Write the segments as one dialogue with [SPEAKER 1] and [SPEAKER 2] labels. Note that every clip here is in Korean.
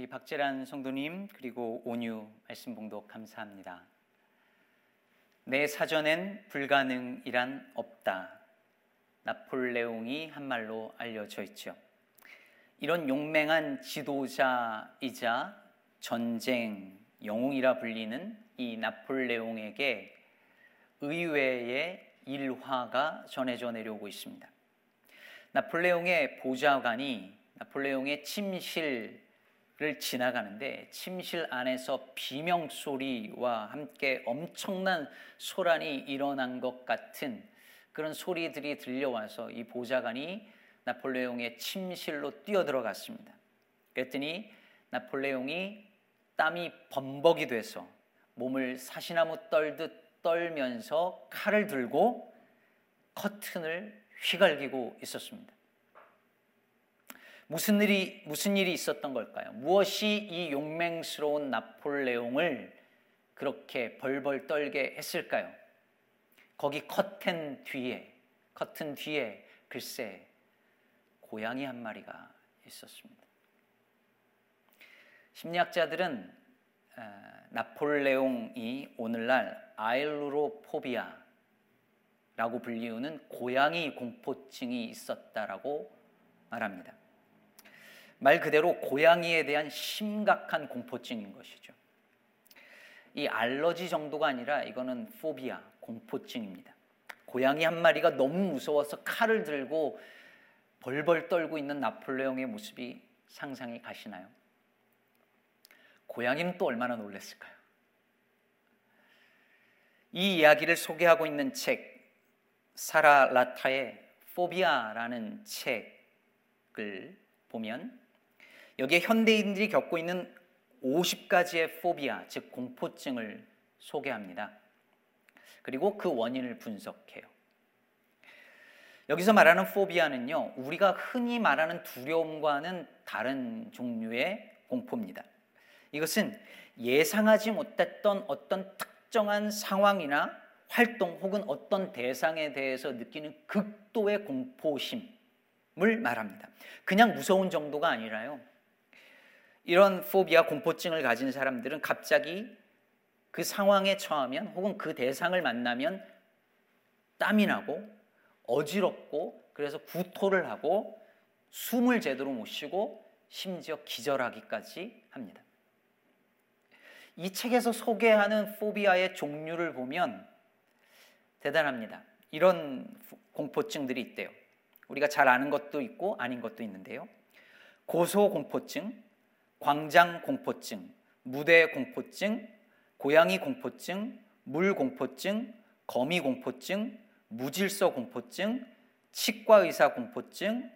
[SPEAKER 1] 우리 박재란 성도님 그리고 온유 말씀 봉독 감사합니다. 내 사전엔 불가능이란 없다. 나폴레옹이 한 말로 알려져 있죠. 이런 용맹한 지도자이자 전쟁 영웅이라 불리는 이 나폴레옹에게 의외의 일화가 전해져 내려오고 있습니다. 나폴레옹의 보좌관이 나폴레옹의 침실 를 지나가는데 침실 안에서 비명 소리와 함께 엄청난 소란이 일어난 것 같은 그런 소리들이 들려와서 이 보좌관이 나폴레옹의 침실로 뛰어들어갔습니다. 그랬더니 나폴레옹이 땀이 범벅이 돼서 몸을 사시나무 떨듯 떨면서 칼을 들고 커튼을 휘갈기고 있었습니다. 무슨 일이 무슨 일이 있었던 걸까요? 무엇이 이 용맹스러운 나폴레옹을 그렇게 벌벌 떨게 했을까요? 거기 커튼 뒤에 커튼 뒤에 글쎄 고양이 한 마리가 있었습니다. 심리학자들은 나폴레옹이 오늘날 아일루로포비아라고 불리우는 고양이 공포증이 있었다라고 말합니다. 말 그대로 고양이에 대한 심각한 공포증인 것이죠. 이 알러지 정도가 아니라 이거는 포비아, 공포증입니다. 고양이 한 마리가 너무 무서워서 칼을 들고 벌벌 떨고 있는 나폴레옹의 모습이 상상이 가시나요? 고양이는 또 얼마나 놀랐을까요? 이 이야기를 소개하고 있는 책 사라 라타의 포비아라는 책을 보면 여기에 현대인들이 겪고 있는 50가지의 포비아, 즉 공포증을 소개합니다. 그리고 그 원인을 분석해요. 여기서 말하는 포비아는요, 우리가 흔히 말하는 두려움과는 다른 종류의 공포입니다. 이것은 예상하지 못했던 어떤 특정한 상황이나 활동 혹은 어떤 대상에 대해서 느끼는 극도의 공포심을 말합니다. 그냥 무서운 정도가 아니라요. 이런 포비아 공포증을 가진 사람들은 갑자기 그 상황에 처하면 혹은 그 대상을 만나면 땀이 나고 어지럽고 그래서 구토를 하고 숨을 제대로 못 쉬고 심지어 기절하기까지 합니다. 이 책에서 소개하는 포비아의 종류를 보면 대단합니다. 이런 공포증들이 있대요. 우리가 잘 아는 것도 있고 아닌 것도 있는데요. 고소공포증, 광장 공포증, 무대 공포증, 고양이 공포증, 물 공포증, 거미 공포증, 무질서 공포증, 치과 의사 공포증,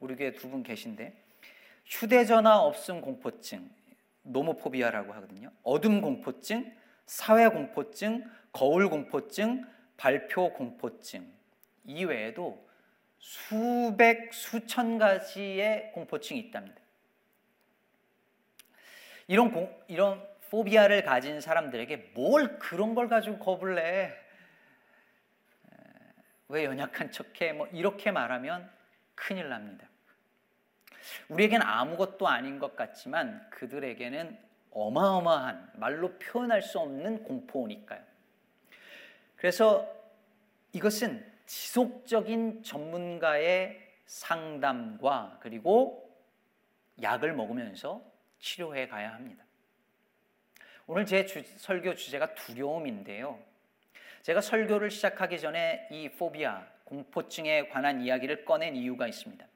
[SPEAKER 1] 우리 교회 두 분 계신데 휴대전화 없음 공포증, 노모포비아라고 하거든요. 어둠 공포증, 사회 공포증, 거울 공포증, 발표 공포증 이외에도 수백 수천 가지의 공포증이 있답니다. 이런 공, 이런 포비아를 가진 사람들에게 뭘 그런 걸 가지고 겁을 내? 왜 연약한 척해? 뭐 이렇게 말하면 큰일 납니다. 우리에겐 아무것도 아닌 것 같지만 그들에게는 어마어마한 말로 표현할 수 없는 공포니까요. 그래서 이것은 지속적인 전문가의 상담과 그리고 약을 먹으면서 치료해 가야 합니다. 오늘 제 주, 설교 주제가 두려움인데요. 제가 설교를 시작하기 전에 이 포비아, 공포증에 관한 이야기를 꺼낸 이유가 있습니다.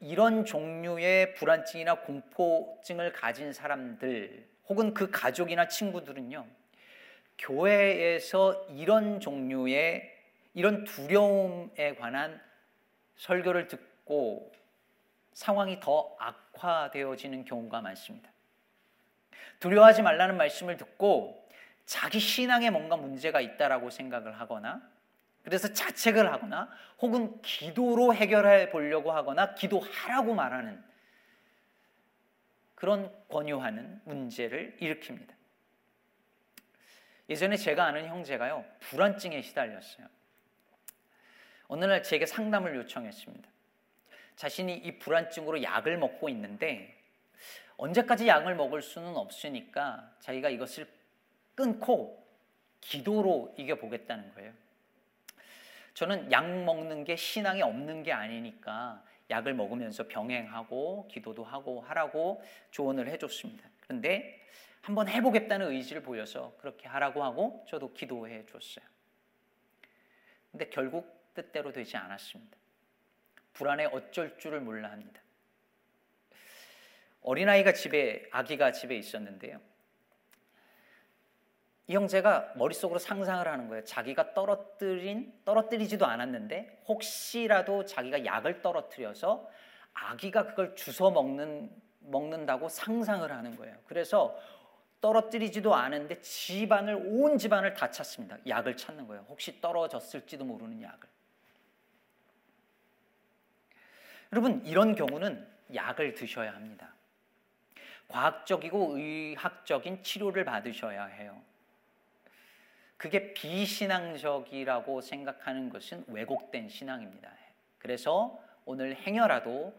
[SPEAKER 1] 이런 종류의 불안증이나 공포증을 가진 사람들 혹은 그 가족이나 친구들은요. 교회에서 이런 종류의 이런 두려움에 관한 설교를 듣고 상황이 더 악화되어지는 경우가 많습니다. 두려워하지 말라는 말씀을 듣고 자기 신앙에 뭔가 문제가 있다라고 생각을 하거나 그래서 자책을 하거나 혹은 기도로 해결해 보려고 하거나 기도하라고 말하는 그런 권유하는 문제를 일으킵니다. 예전에 제가 아는 형제가요, 불안증에 시달렸어요. 어느 날 제게 상담을 요청했습니다. 자신이 이 불안증으로 약을 먹고 있는데 언제까지 약을 먹을 수는 없으니까 자기가 이것을 끊고 기도로 이겨보겠다는 거예요. 저는 약 먹는 게 신앙이 없는 게 아니니까 약을 먹으면서 병행하고 기도도 하고 하라고 조언을 해줬습니다. 그런데 한번 해보겠다는 의지를 보여서 그렇게 하라고 하고 저도 기도해 줬어요. 근데 결국 뜻대로 되지 않았습니다. 불안에 어쩔 줄을 몰라 합니다. 어린아이가 집에, 아기가 집에 있었는데요. 이 형제가 머릿속으로 상상을 하는 거예요. 자기가 떨어뜨린, 떨어뜨리지도 않았는데 혹시라도 자기가 약을 떨어뜨려서 아기가 그걸 주워 먹는, 먹는다고 상상을 하는 거예요. 그래서 떨어뜨리지도 않은데 집안을, 온 집안을 다 찾습니다. 약을 찾는 거예요. 혹시 떨어졌을지도 모르는 약을. 여러분, 이런 경우는 약을 드셔야 합니다. 과학적이고 의학적인 치료를 받으셔야 해요. 그게 비신앙적이라고 생각하는 것은 왜곡된 신앙입니다. 그래서 오늘 행여라도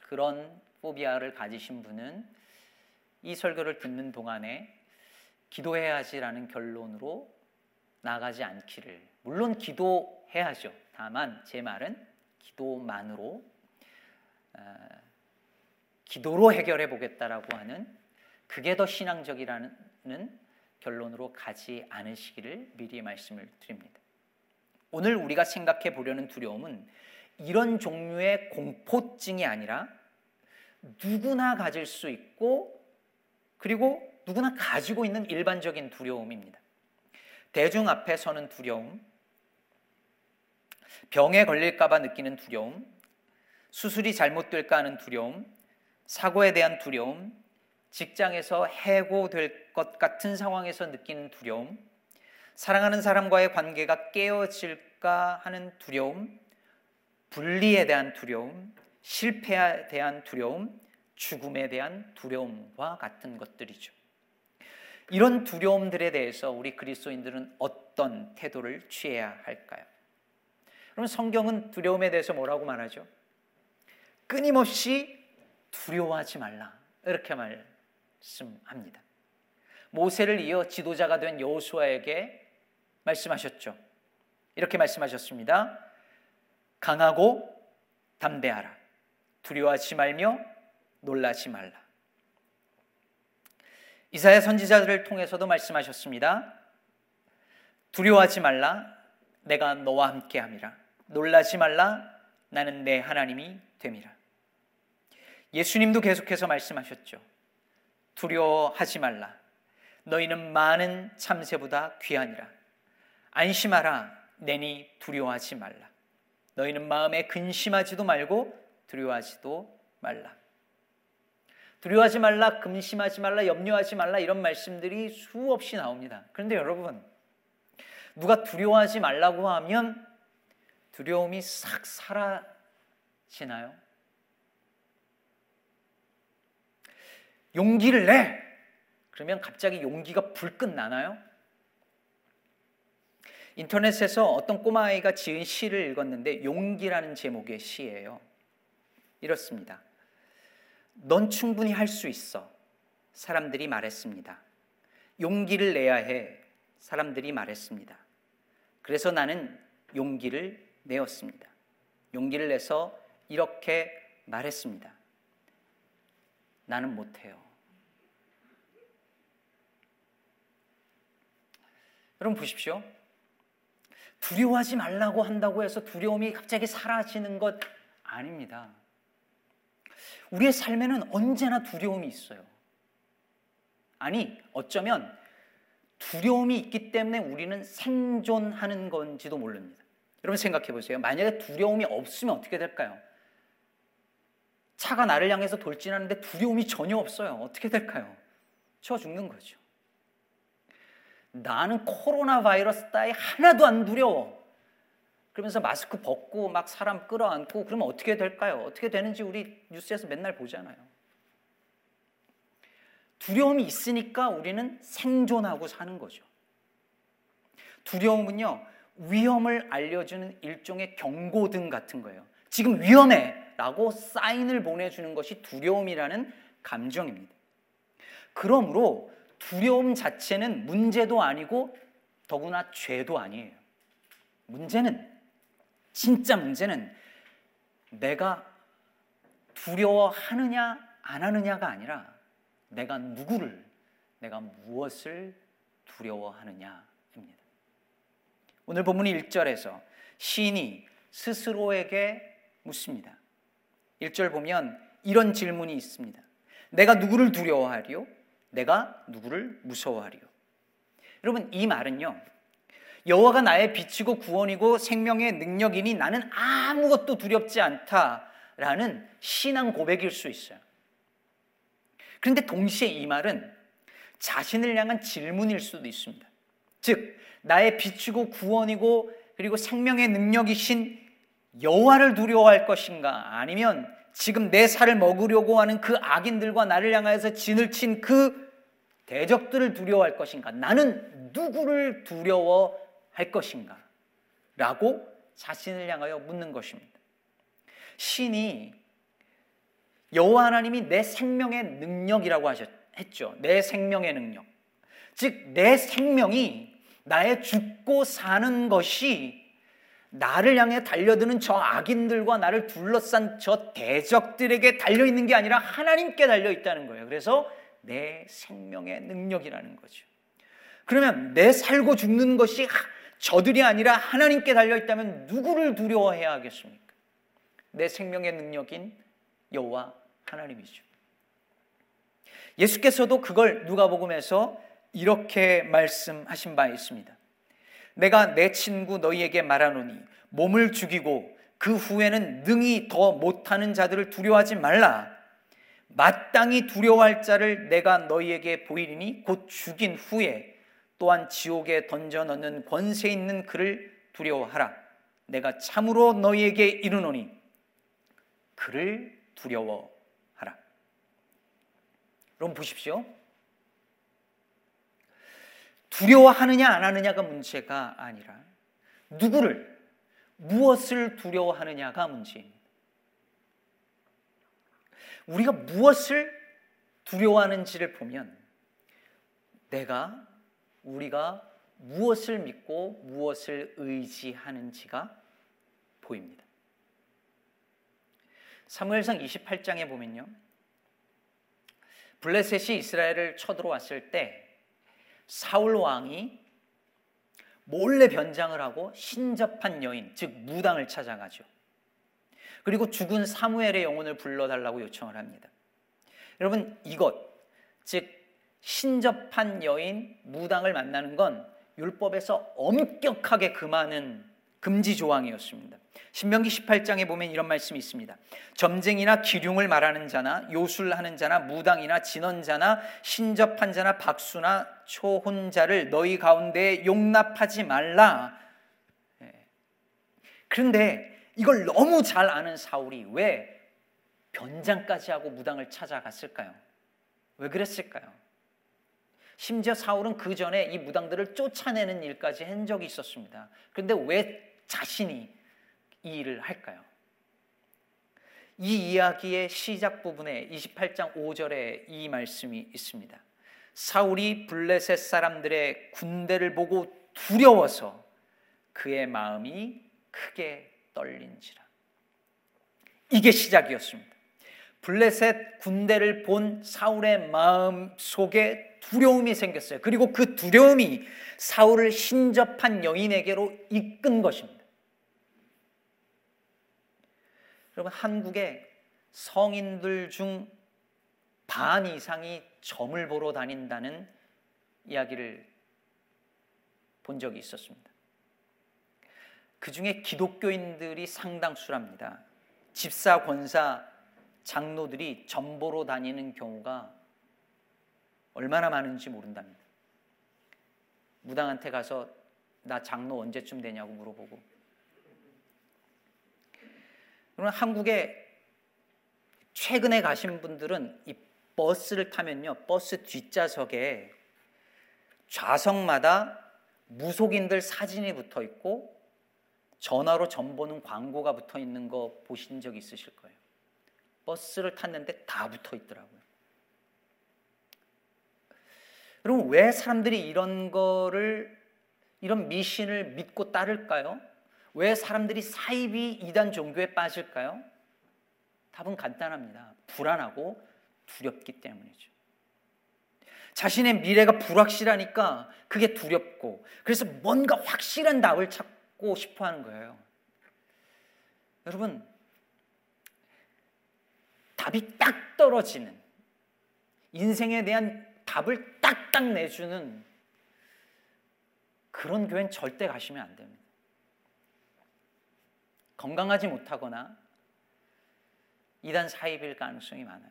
[SPEAKER 1] 그런 포비아를 가지신 분은 이 설교를 듣는 동안에 기도해야지라는 결론으로 나가지 않기를. 물론 기도해야죠. 다만 제 말은 기도만으로 어, 기도로 해결해 보겠다라고 하는 그게 더 신앙적이라는 결론으로 가지 않으시기를 미리 말씀을 드립니다. 오늘 우리가 생각해 보려는 두려움은 이런 종류의 공포증이 아니라 누구나 가질 수 있고 그리고 누구나 가지고 있는 일반적인 두려움입니다. 대중 앞에 서는 두려움, 병에 걸릴까봐 느끼는 두려움, 수술이 잘못될까 하는 두려움, 사고에 대한 두려움, 직장에서 해고될 것 같은 상황에서 느끼는 두려움, 사랑하는 사람과의 관계가 깨어질까 하는 두려움, 분리에 대한 두려움, 실패에 대한 두려움, 죽음에 대한 두려움과 같은 것들이죠. 이런 두려움들에 대해서 우리 그리스도인들은 어떤 태도를 취해야 할까요? 그럼 성경은 두려움에 대해서 뭐라고 말하죠? 끊임없이 두려워하지 말라. 이렇게 말 말씀합니다. 모세를 이어 지도자가 된 여호수아에게 말씀하셨죠. 이렇게 말씀하셨습니다. 강하고 담대하라. 두려워하지 말며 놀라지 말라. 이사야 선지자들을 통해서도 말씀하셨습니다. 두려워하지 말라. 내가 너와 함께 함이라. 놀라지 말라. 나는 내 하나님이 됨이라. 예수님도 계속해서 말씀하셨죠. 두려워하지 말라. 너희는 많은 참새보다 귀하니라. 안심하라. 내니 두려워하지 말라. 너희는 마음에 근심하지도 말고 두려워하지도 말라. 두려워하지 말라, 근심하지 말라, 염려하지 말라 이런 말씀들이 수없이 나옵니다. 그런데 여러분, 누가 두려워하지 말라고 하면 두려움이 싹 사라지나요? 용기를 내. 그러면 갑자기 용기가 불끈 나나요? 인터넷에서 어떤 꼬마아이가 지은 시를 읽었는데 용기라는 제목의 시예요. 이렇습니다. 넌 충분히 할 수 있어. 사람들이 말했습니다. 용기를 내야 해. 사람들이 말했습니다. 그래서 나는 용기를 내었습니다. 용기를 내서 이렇게 말했습니다. 나는 못해요. 여러분 보십시오. 두려워하지 말라고 한다고 해서 두려움이 갑자기 사라지는 것 아닙니다. 우리의 삶에는 언제나 두려움이 있어요. 아니, 어쩌면 두려움이 있기 때문에 우리는 생존하는 건지도 모릅니다. 여러분 생각해 보세요. 만약에 두려움이 없으면 어떻게 될까요? 차가 나를 향해서 돌진하는데 두려움이 전혀 없어요. 어떻게 될까요? 쳐 죽는 거죠. 나는 코로나 바이러스 따위 하나도 안 두려워. 그러면서 마스크 벗고 막 사람 끌어안고 그러면 어떻게 될까요? 어떻게 되는지 우리 뉴스에서 맨날 보잖아요. 두려움이 있으니까 우리는 생존하고 사는 거죠. 두려움은요, 위험을 알려주는 일종의 경고등 같은 거예요. 지금 위험해! 라고 사인을 보내주는 것이 두려움이라는 감정입니다. 그러므로 두려움 자체는 문제도 아니고 더구나 죄도 아니에요. 문제는 진짜 문제는 내가 두려워하느냐 안 하느냐가 아니라 내가 누구를 내가 무엇을 두려워하느냐입니다. 오늘 본문 1절에서 시인이 스스로에게 묻습니다. 1절 보면 이런 질문이 있습니다. 내가 누구를 두려워하리요? 내가 누구를 무서워하리요? 여러분 이 말은요. 여호와가 나의 빛이고 구원이고 생명의 능력이니 나는 아무것도 두렵지 않다라는 신앙 고백일 수 있어요. 그런데 동시에 이 말은 자신을 향한 질문일 수도 있습니다. 즉 나의 빛이고 구원이고 그리고 생명의 능력이신 여호와를 두려워할 것인가 아니면 지금 내 살을 먹으려고 하는 그 악인들과 나를 향하여서 진을 친 그 대적들을 두려워할 것인가 나는 누구를 두려워할 것인가 라고 자신을 향하여 묻는 것입니다. 신이 여호와 하나님이 내 생명의 능력이라고 하셨, 했죠. 내 생명의 능력. 즉, 내 생명이 나의 죽고 사는 것이 나를 향해 달려드는 저 악인들과 나를 둘러싼 저 대적들에게 달려있는 게 아니라 하나님께 달려있다는 거예요. 그래서 내 생명의 능력이라는 거죠. 그러면 내 살고 죽는 것이 저들이 아니라 하나님께 달려있다면 누구를 두려워해야 하겠습니까? 내 생명의 능력인 여호와 하나님이죠. 예수께서도 그걸 누가복음에서 이렇게 말씀하신 바 있습니다. 내가 내 친구 너희에게 말하노니 몸을 죽이고 그 후에는 능히 더 못하는 자들을 두려워하지 말라. 마땅히 두려워할 자를 내가 너희에게 보이리니 곧 죽인 후에 또한 지옥에 던져 넣는 권세 있는 그를 두려워하라. 내가 참으로 너희에게 이르노니 그를 두려워 여러분 보십시오. 두려워하느냐 안 하느냐가 문제가 아니라 누구를 무엇을 두려워하느냐가 문제입니다. 우리가 무엇을 두려워하는지를 보면 내가 우리가 무엇을 믿고 무엇을 의지하는지가 보입니다. 사무엘상 28장에 보면요. 블레셋이 이스라엘을 쳐들어왔을 때 사울 왕이 몰래 변장을 하고 신접한 여인, 즉 무당을 찾아가죠. 그리고 죽은 사무엘의 영혼을 불러달라고 요청을 합니다. 여러분 이것, 즉 신접한 여인 무당을 만나는 건 율법에서 엄격하게 금하는 금지 조항이었습니다. 신명기 18장에 보면 이런 말씀이 있습니다. 점쟁이나 기륭을 말하는 자나 요술하는 자나 무당이나 진언자나 신접한 자나 박수나 초혼자를 너희 가운데 용납하지 말라. 예. 그런데 이걸 너무 잘 아는 사울이 왜 변장까지 하고 무당을 찾아갔을까요? 왜 그랬을까요? 심지어 사울은 그 전에 이 무당들을 쫓아내는 일까지 한 적이 있었습니다. 그런데 왜 자신이 이 일을 할까요? 이 이야기의 시작 부분에 28장 5절에 이 말씀이 있습니다. 사울이 블레셋 사람들의 군대를 보고 두려워서 그의 마음이 크게 떨린지라. 이게 시작이었습니다. 블레셋 군대를 본 사울의 마음 속에 두려움이 생겼어요. 그리고 그 두려움이 사울을 신접한 여인에게로 이끈 것입니다. 여러분 한국의 성인들 중 반 이상이 점을 보러 다닌다는 이야기를 본 적이 있었습니다. 그 중에 기독교인들이 상당수랍니다. 집사, 권사, 장로들이 점 보러 다니는 경우가 얼마나 많은지 모른답니다. 무당한테 가서 나 장로 언제쯤 되냐고 물어보고 그러면 한국에 최근에 가신 분들은 이 버스를 타면요. 버스 뒷좌석에 좌석마다 무속인들 사진이 붙어 있고 전화로 전보는 광고가 붙어 있는 거 보신 적 있으실 거예요. 버스를 탔는데 다 붙어 있더라고요. 여러분 왜 사람들이 이런 거를 이런 미신을 믿고 따를까요? 왜 사람들이 사이비 이단 종교에 빠질까요? 답은 간단합니다. 불안하고 두렵기 때문이죠. 자신의 미래가 불확실하니까 그게 두렵고 그래서 뭔가 확실한 답을 찾고 싶어 하는 거예요. 여러분, 답이 딱 떨어지는 인생에 대한 답을 딱딱 내주는 그런 교회는 절대 가시면 안 됩니다. 건강하지 못하거나 이단 사입일 가능성이 많아요.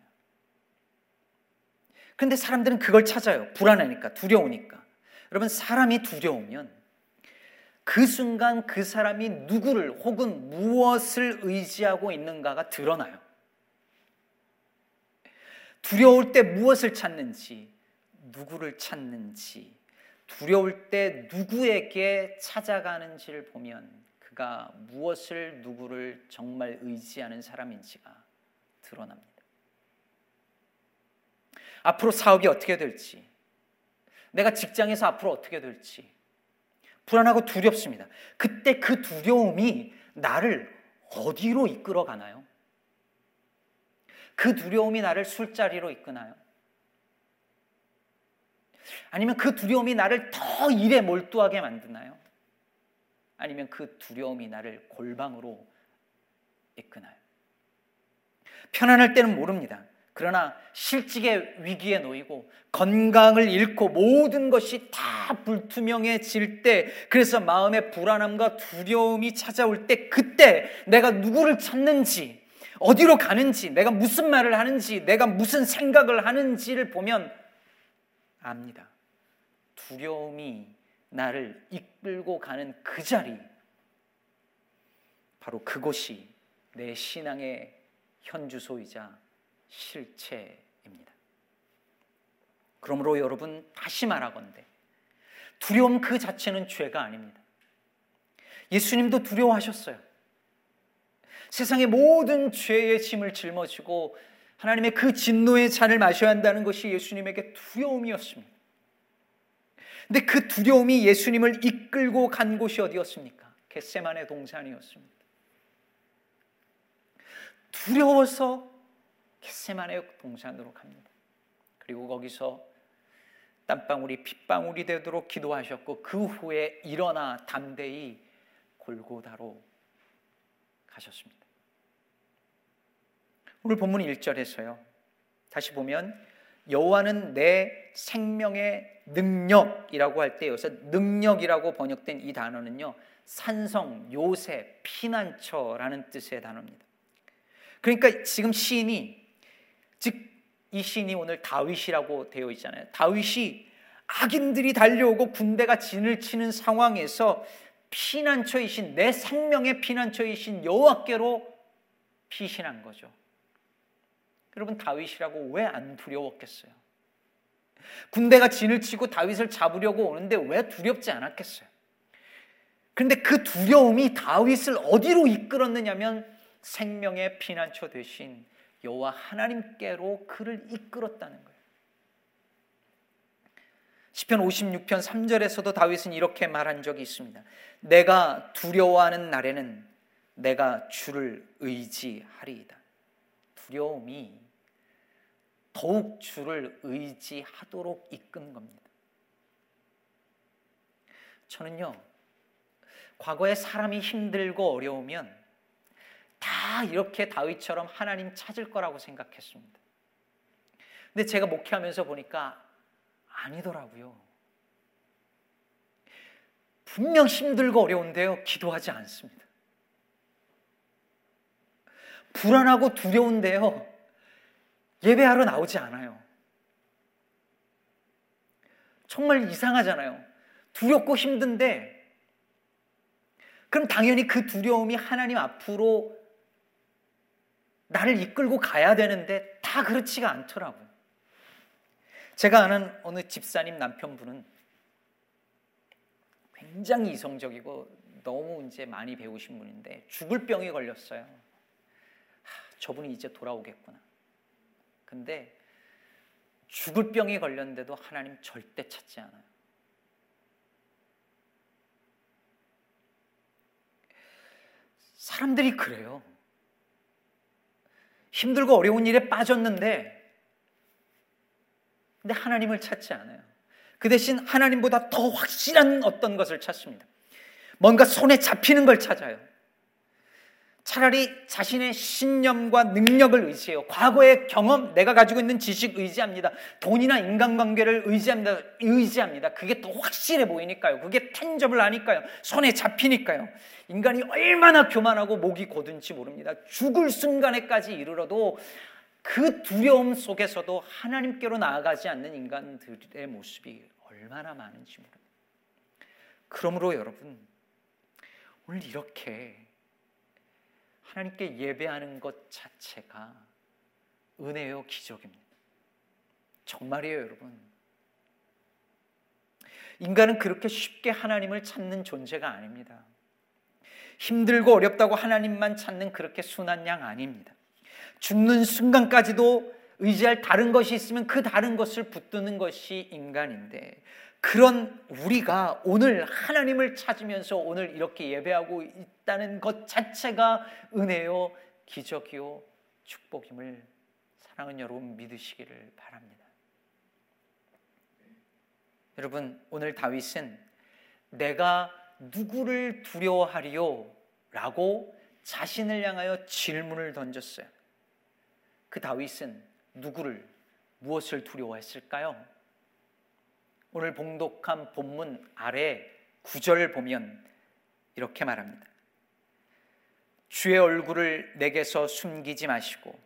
[SPEAKER 1] 근데 사람들은 그걸 찾아요. 불안하니까, 두려우니까. 여러분, 사람이 두려우면 그 순간 그 사람이 누구를 혹은 무엇을 의지하고 있는가가 드러나요. 두려울 때 무엇을 찾는지, 누구를 찾는지, 두려울 때 누구에게 찾아가는지를 보면 그가 무엇을 누구를 정말 의지하는 사람인지가 드러납니다. 앞으로 사업이 어떻게 될지, 내가 직장에서 앞으로 어떻게 될지, 불안하고 두렵습니다. 그때 그 두려움이 나를 어디로 이끌어 가나요? 그 두려움이 나를 술자리로 이끄나요? 아니면 그 두려움이 나를 더 일에 몰두하게 만드나요? 아니면 그 두려움이 나를 골방으로 이끄나요? 편안할 때는 모릅니다. 그러나 실직의 위기에 놓이고 건강을 잃고 모든 것이 다 불투명해질 때 그래서 마음의 불안함과 두려움이 찾아올 때 그때 내가 누구를 찾는지 어디로 가는지 내가 무슨 말을 하는지 내가 무슨 생각을 하는지를 보면 압니다. 두려움이 나를 이끌고 가는 그 자리 바로 그곳이 내 신앙의 현주소이자 실체입니다. 그러므로 여러분 다시 말하건대 두려움 그 자체는 죄가 아닙니다. 예수님도 두려워하셨어요. 세상의 모든 죄의 짐을 짊어지고 하나님의 그 진노의 잔을 마셔야 한다는 것이 예수님에게 두려움이었습니다. 근데 그 두려움이 예수님을 이끌고 간 곳이 어디였습니까? 겟세만의 동산이었습니다. 두려워서 겟세만의 동산으로 갑니다. 그리고 거기서 땀방울이 핏방울이 되도록 기도하셨고 그 후에 일어나 담대히 골고다로 가셨습니다. 오늘 본문 1절에서요. 다시 보면 여호와는 내 생명의 능력이라고 할 때 여기서 능력이라고 번역된 이 단어는요. 산성, 요새, 피난처라는 뜻의 단어입니다. 그러니까 지금 시인이 즉 이 시인이 오늘 다윗이라고 되어 있잖아요. 다윗이 악인들이 달려오고 군대가 진을 치는 상황에서 피난처이신 내 생명의 피난처이신 여호와께로 피신한 거죠. 여러분 다윗이라고 왜 안 두려웠겠어요? 군대가 진을 치고 다윗을 잡으려고 오는데 왜 두렵지 않았겠어요? 그런데 그 두려움이 다윗을 어디로 이끌었느냐면 생명의 피난처 되신 여호와 하나님께로 그를 이끌었다는 거예요. 시편 56편 3절에서도 다윗은 이렇게 말한 적이 있습니다. 내가 두려워하는 날에는 내가 주를 의지하리이다. 두려움이 더욱 주를 의지하도록 이끈 겁니다. 저는요, 과거에 사람이 힘들고 어려우면 다 이렇게 다윗처럼 하나님 찾을 거라고 생각했습니다. 근데 제가 목회하면서 보니까 아니더라고요. 분명 힘들고 어려운데요, 기도하지 않습니다. 불안하고 두려운데요, 예배하러 나오지 않아요. 정말 이상하잖아요. 두렵고 힘든데, 그럼 당연히 그 두려움이 하나님 앞으로 나를 이끌고 가야 되는데 다 그렇지가 않더라고요. 제가 아는 어느 집사님 남편분은 굉장히 이성적이고 너무 이제 많이 배우신 분인데 죽을 병이 걸렸어요. 하, 저분이 이제 돌아오겠구나. 근데 죽을 병에 걸렸는데도 하나님 절대 찾지 않아요. 사람들이 그래요. 힘들고 어려운 일에 빠졌는데, 근데 하나님을 찾지 않아요. 그 대신 하나님보다 더 확실한 어떤 것을 찾습니다. 뭔가 손에 잡히는 걸 찾아요. 차라리 자신의 신념과 능력을 의지해요. 과거의 경험, 내가 가지고 있는 지식 의지합니다. 돈이나 인간관계를 의지합니다. 의지합니다. 그게 더 확실해 보이니까요. 그게 텐접을 하니까요. 손에 잡히니까요. 인간이 얼마나 교만하고 목이 고든지 모릅니다. 죽을 순간에까지 이르러도 그 두려움 속에서도 하나님께로 나아가지 않는 인간들의 모습이 얼마나 많은지 모릅니다. 그러므로 여러분, 오늘 이렇게 하나님께 예배하는 것 자체가 은혜요 기적입니다. 정말이에요, 여러분. 인간은 그렇게 쉽게 하나님을 찾는 존재가 아닙니다. 힘들고 어렵다고 하나님만 찾는 그렇게 순한 양 아닙니다. 죽는 순간까지도 의지할 다른 것이 있으면 그 다른 것을 붙드는 것이 인간인데 그런 우리가 오늘 하나님을 찾으면서 오늘 이렇게 예배하고 있다는 것 자체가 은혜요, 기적이요, 축복임을 사랑하는 여러분 믿으시기를 바랍니다. 여러분, 오늘 다윗은 내가 누구를 두려워하리요? 라고 자신을 향하여 질문을 던졌어요. 그 다윗은 누구를, 무엇을 두려워했을까요? 오늘 봉독한 본문 아래 구절 보면 이렇게 말합니다. 주의 얼굴을 내게서 숨기지 마시고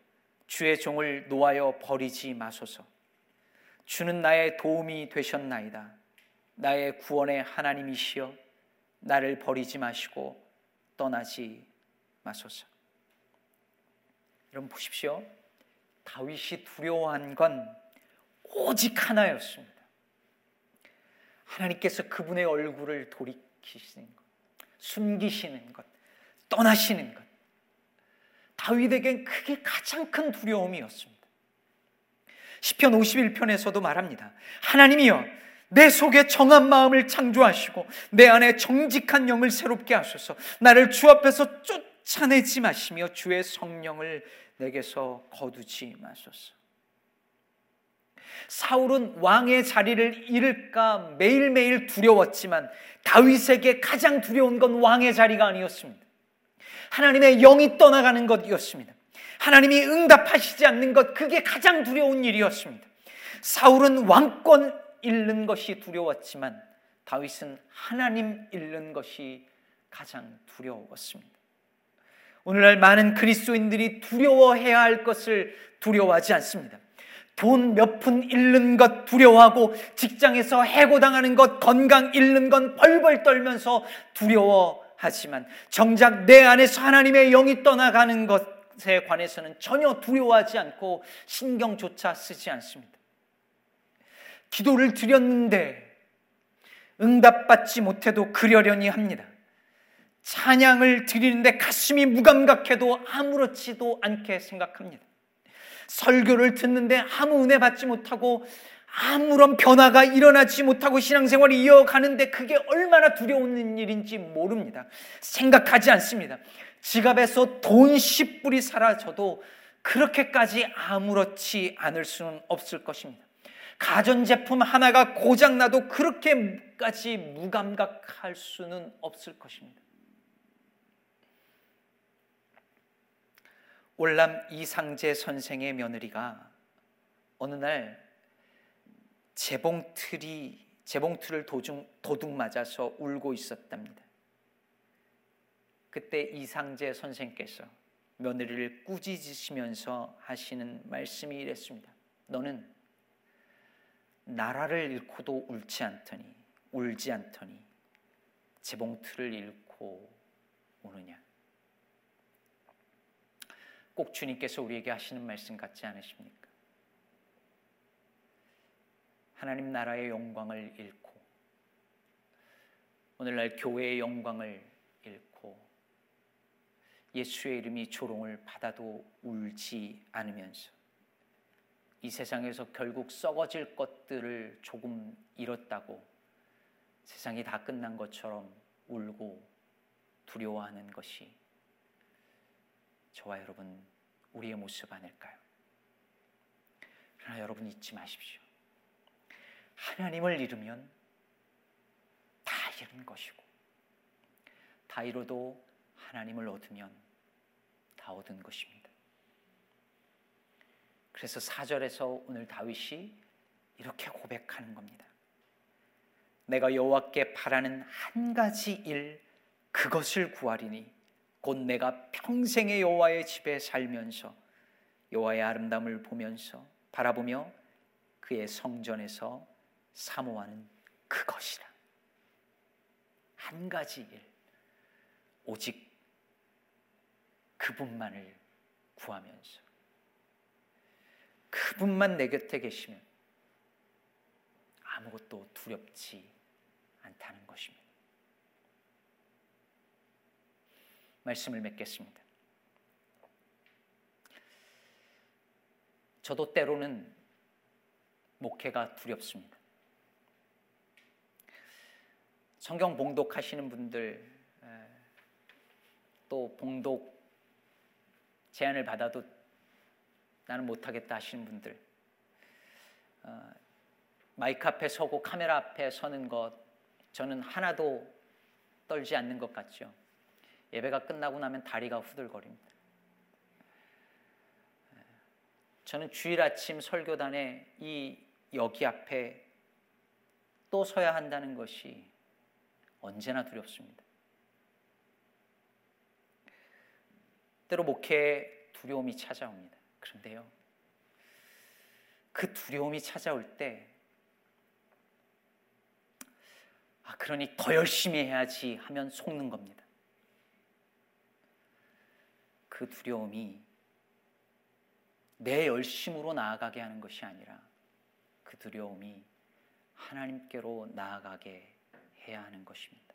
[SPEAKER 1] 주의 종을 놓아여 버리지 마소서. 주는 나의 도움이 되셨나이다. 나의 구원의 하나님이시여 나를 버리지 마시고 떠나지 마소서. 여러분 보십시오. 다윗이 두려워한 건 오직 하나였습니다. 하나님께서 그분의 얼굴을 돌이키시는 것, 숨기시는 것, 떠나시는 것. 다윗에겐 그게 가장 큰 두려움이었습니다. 시편 51편에서도 말합니다. 하나님이여 내 속에 정한 마음을 창조하시고 내 안에 정직한 영을 새롭게 하소서. 나를 주 앞에서 쫓아내지 마시며 주의 성령을 내게서 거두지 마소서. 사울은 왕의 자리를 잃을까 매일매일 두려웠지만 다윗에게 가장 두려운 건 왕의 자리가 아니었습니다. 하나님의 영이 떠나가는 것이었습니다. 하나님이 응답하시지 않는 것, 그게 가장 두려운 일이었습니다. 사울은 왕권 잃는 것이 두려웠지만 다윗은 하나님 잃는 것이 가장 두려웠습니다. 오늘날 많은 그리스도인들이 두려워해야 할 것을 두려워하지 않습니다. 돈 몇 푼 잃는 것 두려워하고 직장에서 해고당하는 것, 건강 잃는 건 벌벌 떨면서 두려워하지만 정작 내 안에서 하나님의 영이 떠나가는 것에 관해서는 전혀 두려워하지 않고 신경조차 쓰지 않습니다. 기도를 드렸는데 응답받지 못해도 그러려니 합니다. 찬양을 드리는데 가슴이 무감각해도 아무렇지도 않게 생각합니다. 설교를 듣는데 아무 은혜 받지 못하고 아무런 변화가 일어나지 못하고 신앙생활이 이어가는데 그게 얼마나 두려운 일인지 모릅니다. 생각하지 않습니다. 지갑에서 돈 10불이 사라져도 그렇게까지 아무렇지 않을 수는 없을 것입니다. 가전제품 하나가 고장나도 그렇게까지 무감각할 수는 없을 것입니다. 올람 이상재 선생의 며느리가 어느 날 재봉틀이 재봉틀을 도중, 도둑 맞아서 울고 있었답니다. 그때 이상재 선생께서 며느리를 꾸짖으시면서 하시는 말씀이 이랬습니다. 너는 나라를 잃고도 울지 않더니 울지 않더니 재봉틀을 잃고 우느냐. 꼭 주님께서 우리에게 하시는 말씀 같지 않으십니까? 하나님 나라의 영광을 잃고 오늘날 교회의 영광을 잃고 예수의 이름이 조롱을 받아도 울지 않으면서 이 세상에서 결국 썩어질 것들을 조금 잃었다고 세상이 다 끝난 것처럼 울고 두려워하는 것이 저와 여러분 우리의 모습 아닐까요? 그러나 여러분 잊지 마십시오. 하나님을 잃으면 다 잃은 것이고 다 잃어도 하나님을 얻으면 다 얻은 것입니다. 그래서 4절에서 오늘 다윗이 이렇게 고백하는 겁니다. 내가 여호와께 바라는 한 가지 일 그것을 구하리니 곧 내가 평생의 여호와의 집에 살면서 여호와의 아름다움을 보면서 바라보며 그의 성전에서 사모하는 그것이라. 한 가지 일 오직 그분만을 구하면서 그분만 내 곁에 계시면 아무것도 두렵지 않다는 것입니다. 말씀을 맺겠습니다. 저도 때로는 목회가 두렵습니다. 성경 봉독하시는 분들 또 봉독 제안을 받아도 나는 못하겠다 하시는 분들 어, 마이크 앞에 서고 카메라 앞에 서는 것 저는 하나도 떨지 않는 것 같죠. 예배가 끝나고 나면 다리가 후들거립니다. 저는 주일 아침 설교단에 이 여기 앞에 또 서야 한다는 것이 언제나 두렵습니다. 때로 목회에 두려움이 찾아옵니다. 그런데요. 그 두려움이 찾아올 때, 아, 그러니 더 열심히 해야지 하면 속는 겁니다. 그 두려움이 내 열심으로 나아가게 하는 것이 아니라 그 두려움이 하나님께로 나아가게 해야 하는 것입니다.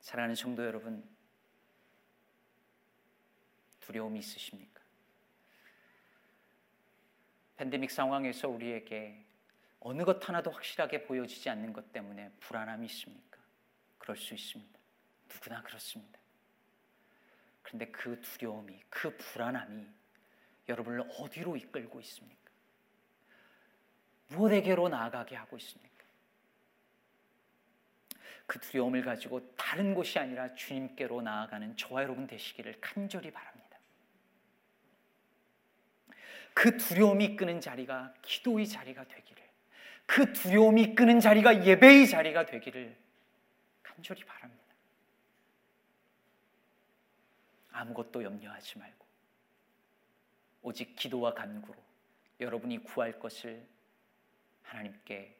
[SPEAKER 1] 사랑하는 성도 여러분, 두려움이 있으십니까? 팬데믹 상황에서 우리에게 어느 것 하나도 확실하게 보여지지 않는 것 때문에 불안함이 있습니까? 그럴 수 있습니다. 누구나 그렇습니다. 그런데 그 두려움이, 그 불안함이 여러분을 어디로 이끌고 있습니까? 무엇에게로 나아가게 하고 있습니까? 그 두려움을 가지고 다른 곳이 아니라 주님께로 나아가는 저와 여러분 되시기를 간절히 바랍니다. 그 두려움이 끄는 자리가 기도의 자리가 되기를, 그 두려움이 끄는 자리가 예배의 자리가 되기를 간절히 바랍니다. 아무것도 염려하지 말고, 오직 기도와 간구로 여러분이 구할 것을 하나님께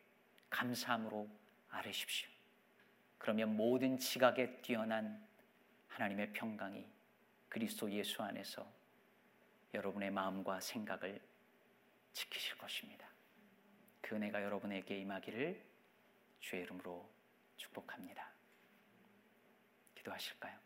[SPEAKER 1] 감사함으로 아뢰십시오. 그러면 모든 지각에 뛰어난 하나님의 평강이 그리스도 예수 안에서 여러분의 마음과 생각을 지키실 것입니다. 그 은혜가 여러분에게 임하기를 주의 이름으로 축복합니다. 기도하실까요?